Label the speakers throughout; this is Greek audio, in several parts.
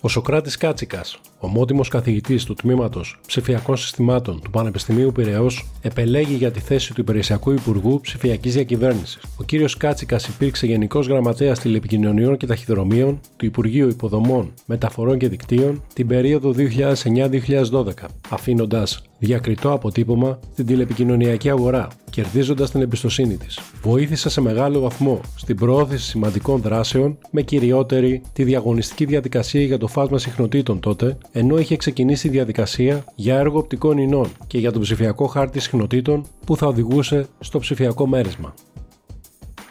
Speaker 1: Ο Σοκράτης Κάτσικας, ομότιμος καθηγητής του τμήματος Ψηφιακών Συστημάτων του Πανεπιστημίου Πυραιό, επελέγει για τη θέση του Υπηρεσιακού Υπουργού Ψηφιακής Διακυβέρνησης. Ο κ. Κάτσικας υπήρξε Γενικός Γραμματέας Τηλεπικοινωνιών και Ταχυδρομείων του Υπουργείου Υποδομών, Μεταφορών και Δικτύων την περίοδο 2009-2012, αφήνοντας διακριτό αποτύπωμα στην τηλεπικοινωνιακή αγορά, κερδίζοντας την εμπιστοσύνη της. Βοήθησε σε μεγάλο βαθμό στην προώθηση σημαντικών δράσεων, με κυριότερη τη διαγωνιστική διαδικασία για το φάσμα συχνοτήτων τότε, ενώ είχε ξεκινήσει η διαδικασία για έργο οπτικών ινών και για τον ψηφιακό χάρτη συχνοτήτων που θα οδηγούσε στο ψηφιακό μέρισμα.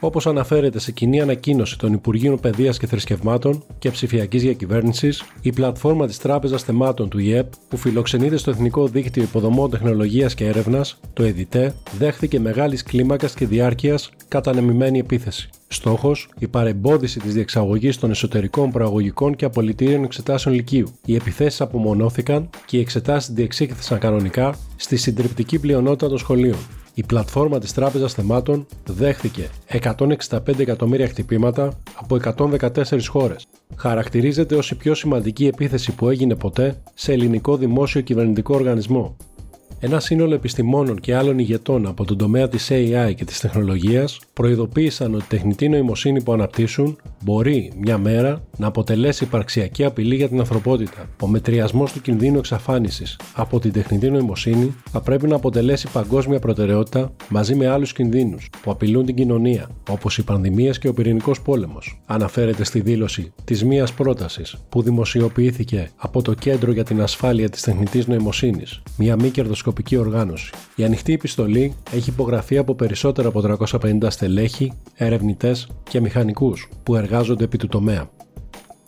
Speaker 1: Όπως αναφέρεται σε κοινή ανακοίνωση των Υπουργείων Παιδείας και Θρησκευμάτων και Ψηφιακής Διακυβέρνησης, η πλατφόρμα της Τράπεζας Θεμάτων του ΙΕΠ, που φιλοξενείται στο Εθνικό Δίκτυο Υποδομών Τεχνολογίας και Έρευνας, το ΕΔΙΤΕ, δέχθηκε μεγάλης κλίμακας και διάρκειας κατανεμημένη επίθεση. Στόχος, η παρεμπόδιση της διεξαγωγής των εσωτερικών προαγωγικών και απολυτήριων εξετάσεων Λυκείου. Οι επιθέσεις απομονώθηκαν και οι εξετάσεις διεξήχθησαν κανονικά στη συντριπτική πλειονότητα των σχολείων. Η πλατφόρμα της Τράπεζας Θεμάτων δέχθηκε 165 εκατομμύρια χτυπήματα από 114 χώρες. Χαρακτηρίζεται ως η πιο σημαντική επίθεση που έγινε ποτέ σε ελληνικό δημόσιο κυβερνητικό οργανισμό ένα σύνολο επιστημόνων και άλλων ηγετών από τον τομέα της AI και της τεχνολογίας προειδοποίησαν ότι η τεχνητή νοημοσύνη που αναπτύσσουν μπορεί μια μέρα να αποτελέσει υπαρξιακή απειλή για την ανθρωπότητα. Ο μετριασμός του κινδύνου εξαφάνισης από την τεχνητή νοημοσύνη θα πρέπει να αποτελέσει παγκόσμια προτεραιότητα μαζί με άλλους κινδύνους που απειλούν την κοινωνία, όπως οι πανδημίε και ο πυρηνικός πόλεμος. Αναφέρεται στη δήλωση της μίας πρότασης που δημοσιοποιήθηκε από το Κέντρο για την Ασφάλεια της Τεχνητής Νοημοσύνης, μια μη κερδοσκοπική οργάνωση. Η ανοιχτή επιστολή έχει υπογραφεί από περισσότερα από 350 στελέχη, ερευνητές και μηχανικούς που εργάζονται επί του τομέα.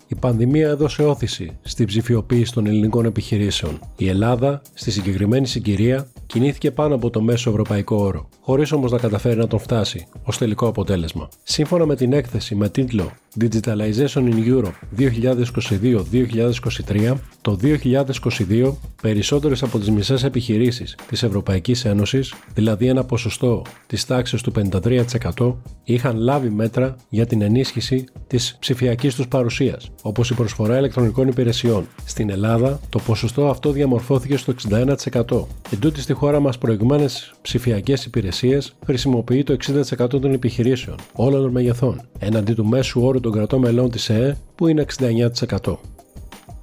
Speaker 1: Η πανδημία έδωσε όθηση στην ψηφιοποίηση των ελληνικών επιχειρήσεων. Η Ελλάδα, στη συγκεκριμένη συγκυρία, κινήθηκε πάνω από το μέσο ευρωπαϊκό όρο, χωρίς όμως να καταφέρει να τον φτάσει ως τελικό αποτέλεσμα. Σύμφωνα με την έκθεση με τίτλο Digitalization in Europe 2022-2023, το 2022 περισσότερες από τις μισές επιχειρήσεις της Ευρωπαϊκής Ένωσης, δηλαδή ένα ποσοστό της τάξης του 53%, είχαν λάβει μέτρα για την ενίσχυση της ψηφιακής τους παρουσίας, όπως η προσφορά ηλεκτρονικών υπηρεσιών. Στην Ελλάδα, το ποσοστό αυτό διαμορφώθηκε στο 61%. Εν τούτη στη χώρα μας προηγουμένες ψηφιακές υπηρεσίες χρησιμοποιεί το 60% των επιχειρήσεων, όλων των μεγεθών, εναντί του μέσου όρου των κρατών μελών της ΕΕ που είναι 69%.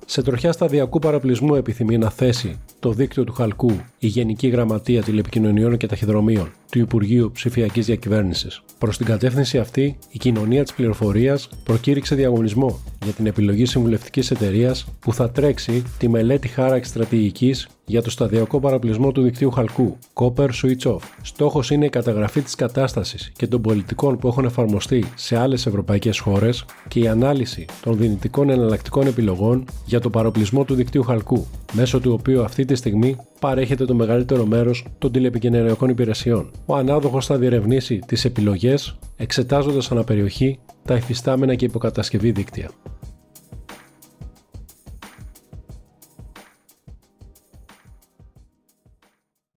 Speaker 1: Σε τροχιά σταδιακού παραπλησμού επιθυμεί να θέσει το δίκτυο του Χαλκού η Γενική Γραμματεία Τηλεπικοινωνιών και Ταχυδρομείων του Υπουργείου Ψηφιακής Διακυβέρνησης. Προς την κατεύθυνση αυτή, η κοινωνία της πληροφορίας προκήρυξε διαγωνισμό για την επιλογή συμβουλευτικής εταιρείας που θα τρέξει τη μελέτη χάραξη στρατηγικής για το σταδιακό παραπλησμό του δικτύου Χαλκού, Copper Switch Off. Στόχος είναι η καταγραφή της κατάστασης και των πολιτικών που έχουν εφαρμοστεί σε άλλες ευρωπαϊκές χώρες και η ανάλυση των δυνητικών εναλλακτικών επιλογών για το παροπλισμό του δικτύου Χαλκού, μέσω του οποίου αυτή τη στιγμή παρέχεται το μεγαλύτερο μέρος των τηλεπικοινωνιακών υπηρεσιών. Ο ανάδοχος θα διερευνήσει τις επιλογές, εξετάζοντας αναπεριοχή τα υφιστάμενα και υποκατασκευή δίκτυα.